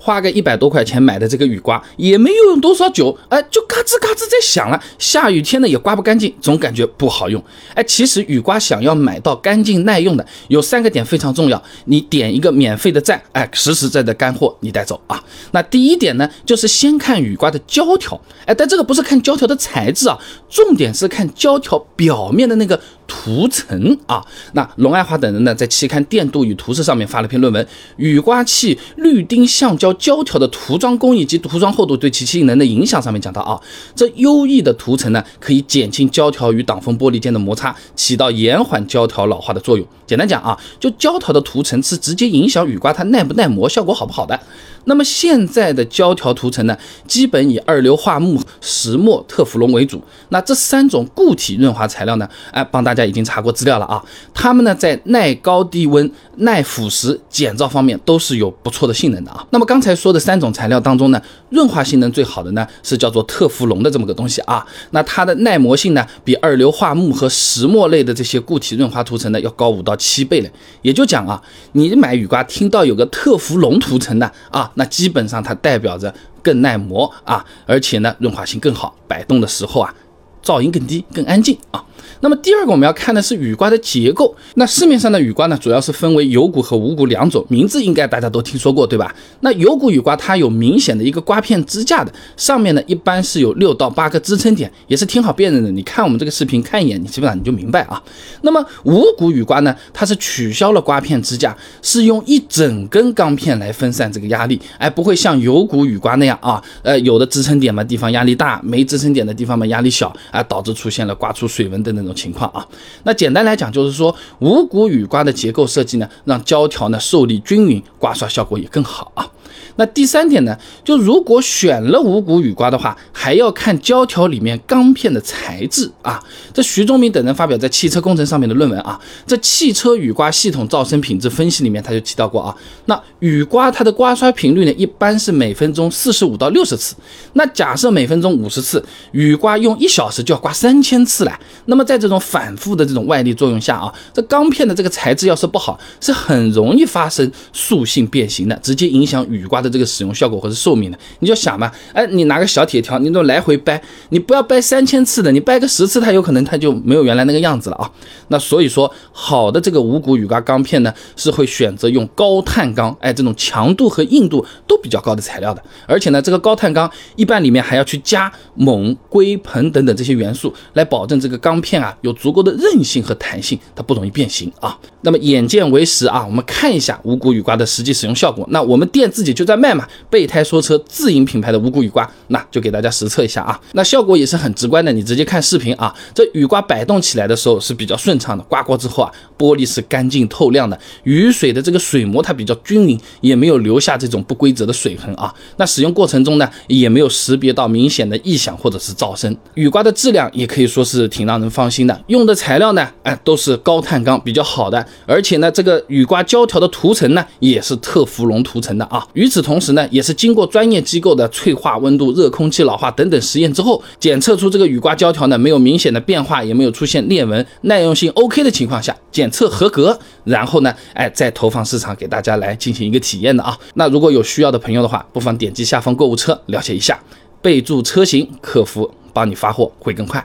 花个一百多块钱买的这个雨刮，也没有用多少久，哎，就嘎吱嘎吱在响了。下雨天呢也刮不干净，总感觉不好用。哎，其实雨刮想要买到干净耐用的，有三个点非常重要。你点一个免费的赞，哎，实实在在干货你带走啊。那第一点呢，就是先看雨刮的胶条，哎，但这个不是看胶条的材质啊，重点是看胶条表面的那个。涂层啊，那龙爱华等人呢，在期刊《电镀与图示》上面发了篇论文，《雨刮器绿丁橡胶胶条的涂装工艺及涂装厚度对其性能的影响》上面讲到啊，这优异的涂层呢，可以减轻胶条与挡风玻璃间的摩擦，起到延缓胶条老化的作用。简单讲啊，就胶条的涂层是直接影响雨刮它耐不耐磨、效果好不好的。那么现在的胶条涂层呢，基本以二硫化钼、石墨、特氟龙为主。那这三种固体润滑材料呢，哎，帮大家已经查过资料了啊。它们呢，在耐高低温、耐腐蚀、减噪方面都是有不错的性能的啊。那么刚才说的三种材料当中呢，润滑性能最好的呢是叫做特氟龙的这么个东西啊。那它的耐磨性呢，比二硫化钼和石墨类的这些固体润滑涂层呢要高五到七倍嘞。也就讲啊，你买雨刮听到有个特氟龙涂层的啊。那基本上它代表着更耐磨啊，而且呢润滑性更好，摆动的时候啊噪音更低，更安静啊。那么第二个我们要看的是雨刮的结构。那市面上的雨刮呢，主要是分为有骨和无骨两种，名字应该大家都听说过，对吧？那有骨雨刮它有明显的一个刮片支架的，上面呢一般是有六到八个支撑点，也是挺好辨认的。你看我们这个视频看一眼，你基本上你就明白啊。那么无骨雨刮呢，它是取消了刮片支架，是用一整根钢片来分散这个压力，哎，不会像有骨雨刮那样啊，呃，有的支撑点嘛地方压力大，没支撑点的地方嘛压力小，而，导致出现了刮出水纹的那种。情况啊，那简单来讲就是说，无骨雨刮的结构设计呢，让胶条呢受力均匀，刮刷效果也更好啊。那第三点呢，就如果选了无骨雨刮的话，还要看胶条里面钢片的材质啊。这徐忠明等人发表在《汽车工程》上面的论文啊，这汽车雨刮系统噪声品质分析里面他就提到过啊，那雨刮它的刮刷频率呢，一般是每分钟四十五到六十次。那假设每分钟五十次，雨刮用一小时就要刮三千次了。那么在这种反复的这种外力作用下啊，这钢片的这个材质要是不好，是很容易发生塑性变形的，直接影响雨刮的。这个使用效果或者寿命的，你就想嘛，哎，你拿个小铁条，你都来回掰，你不要掰三千次的，你掰个十次，它有可能它就没有原来那个样子了啊。那所以说，好的这个无骨雨刮钢片呢，是会选择用高碳钢，哎，这种强度和硬度都比较高的材料的，而且呢，这个高碳钢一般里面还要去加锰、硅、硼等等这些元素，来保证这个钢片啊有足够的韧性和弹性，它不容易变形啊。那么眼见为实啊，我们看一下无骨雨刮的实际使用效果。那我们店自己就在。在卖嘛，备胎说车自营品牌的无骨雨刮，那就给大家实测一下啊。那效果也是很直观的，你直接看视频啊。这雨刮摆动起来的时候是比较顺畅的，刮过之后啊，玻璃是干净透亮的，雨水的这个水膜它比较均匀，也没有留下这种不规则的水痕啊。那使用过程中呢，也没有识别到明显的异响或者是噪声。雨刮的质量也可以说是挺让人放心的，用的材料呢，哎，都是高碳钢比较好的，而且呢，这个雨刮胶条的涂层呢，也是特氟龙涂层的啊。与此同时呢，也是经过专业机构的脆化、温度、热空气老化等等实验之后，检测出这个雨刮胶条呢没有明显的变化，也没有出现裂纹，耐用性 OK 的情况下，检测合格，然后呢，哎，再投放市场给大家来进行一个体验的啊。那如果有需要的朋友的话，不妨点击下方购物车了解一下，备注车型，客服帮你发货会更快。